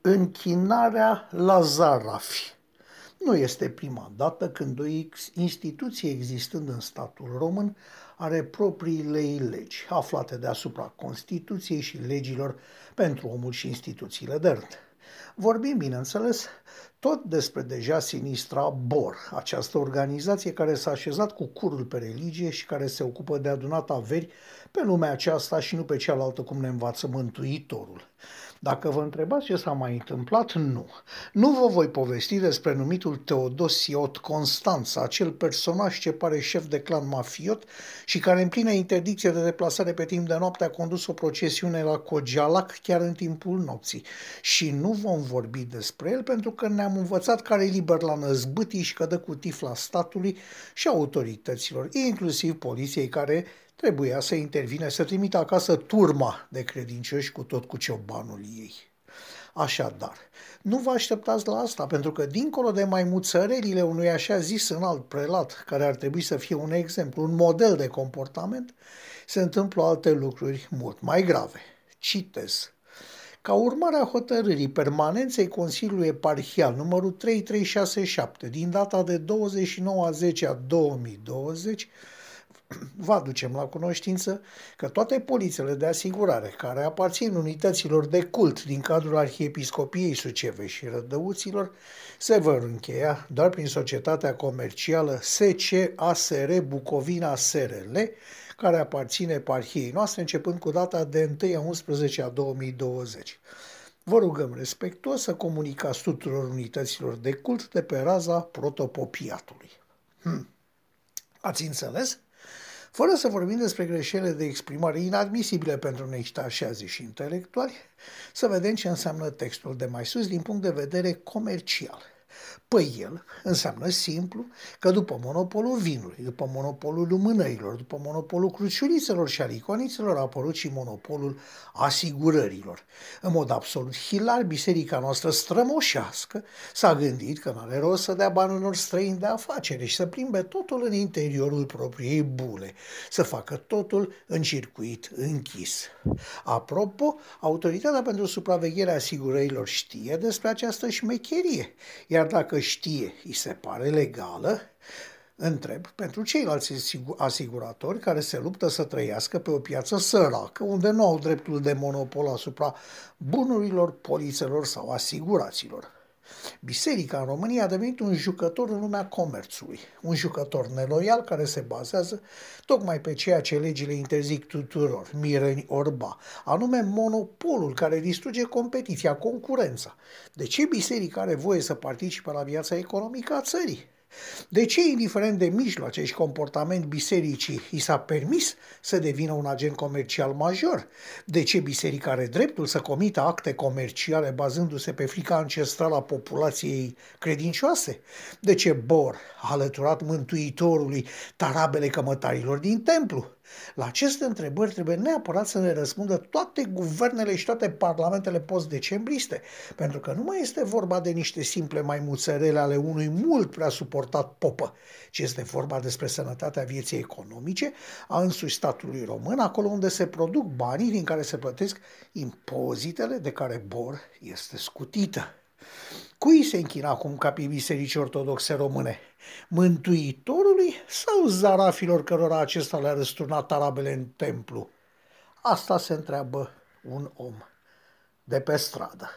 Închinarea la zarafi. Nu este prima dată când o instituție existând în statul român are propriile ei legi, aflate deasupra Constituției și legilor pentru omul și instituțiile de rând. Vorbim, bineînțeles, tot despre deja sinistra BOR, această organizație care s-a așezat cu curul pe religie și care se ocupă de adunat averi pe lumea aceasta și nu pe cealaltă cum ne învață Mântuitorul. Dacă vă întrebați ce s-a mai întâmplat, nu. Nu vă voi povesti despre numitul Teodosiot Constanța, acel personaj ce pare șef de clan mafiot și care în plină interdicție de deplasare pe timp de noapte a condus o procesiune la Cogialac chiar în timpul nopții. Și nu vom vorbi despre el pentru că ne-am învățat care e liber la năzbâtii și că dă cu tifla statului și autorităților, inclusiv poliției care trebuia să intervine, să trimită acasă turma de credincioși cu tot cu ciobanul ei. Așadar, nu vă așteptați la asta, pentru că dincolo de maimuțărelile unui așa zis înalt prelat, care ar trebui să fie un exemplu, un model de comportament, se întâmplă alte lucruri mult mai grave. Citez. Ca urmare a hotărârii permanenței Consiliului Eparhial numărul 3367 din data de 29 a 10 a 2020, vă aducem la cunoștință că toate polițele de asigurare care aparțin unităților de cult din cadrul Arhiepiscopiei Suceveș și Rădăuților se vor încheia doar prin societatea comercială SCASR Bucovina SRL, care aparține eparhiei noastre începând cu data de 1 a 11 a 2020. Vă rugăm respectuos să comunicați tuturor unităților de cult de pe raza protopopiatului. Hmm. Ați înțeles? Fără să vorbim despre greșelile de exprimare inadmisibile pentru neștașeazii și intelectuali, să vedem ce înseamnă textul de mai sus din punct de vedere comercial. Păi el înseamnă simplu că după monopolul vinului, după monopolul lumânărilor, după monopolul cruciulițelor și aliconițelor a apărut și monopolul asigurărilor. În mod absolut hilar, biserica noastră strămoșească s-a gândit că nu are rost să dea bani unor străini de afacere și să plimbe totul în interiorul propriei bule, să facă totul în circuit închis. Apropo, Autoritatea pentru Supravegherea Asigurărilor știe despre această șmecherie, iar dacă știe, îi se pare legală, întreb pentru ceilalți asiguratori care se luptă să trăiască pe o piață săracă, unde nu au dreptul de monopol asupra bunurilor, polițelor sau asiguraților. Biserica în România a devenit un jucător în lumea comerțului, un jucător neloial care se bazează tocmai pe ceea ce legile interzic tuturor, mireni orba, anume monopolul care distruge competiția, concurența. De ce biserica are voie să participe la viața economică a țării? De ce, indiferent de mijloace și comportament bisericii, i s-a permis să devină un agent comercial major? De ce biserica are dreptul să comită acte comerciale bazându-se pe frica ancestrală a populației credincioase? De ce Bor a alăturat Mântuitorului tarabele cămătarilor din templu? La aceste întrebări trebuie neapărat să ne răspundă toate guvernele și toate parlamentele post-decembriste, pentru că nu mai este vorba de niște simple maimuțărele ale unui mult prea suportat popă, ci este vorba despre sănătatea vieții economice a însuși statului român, acolo unde se produc banii din care se plătesc impozitele de care Bor este scutită. Cui se închina acum capii bisericii ortodoxe române? Mântuitorului sau zarafilor cărora acesta le-a răsturnat arabele în templu? Asta se întreabă un om de pe stradă.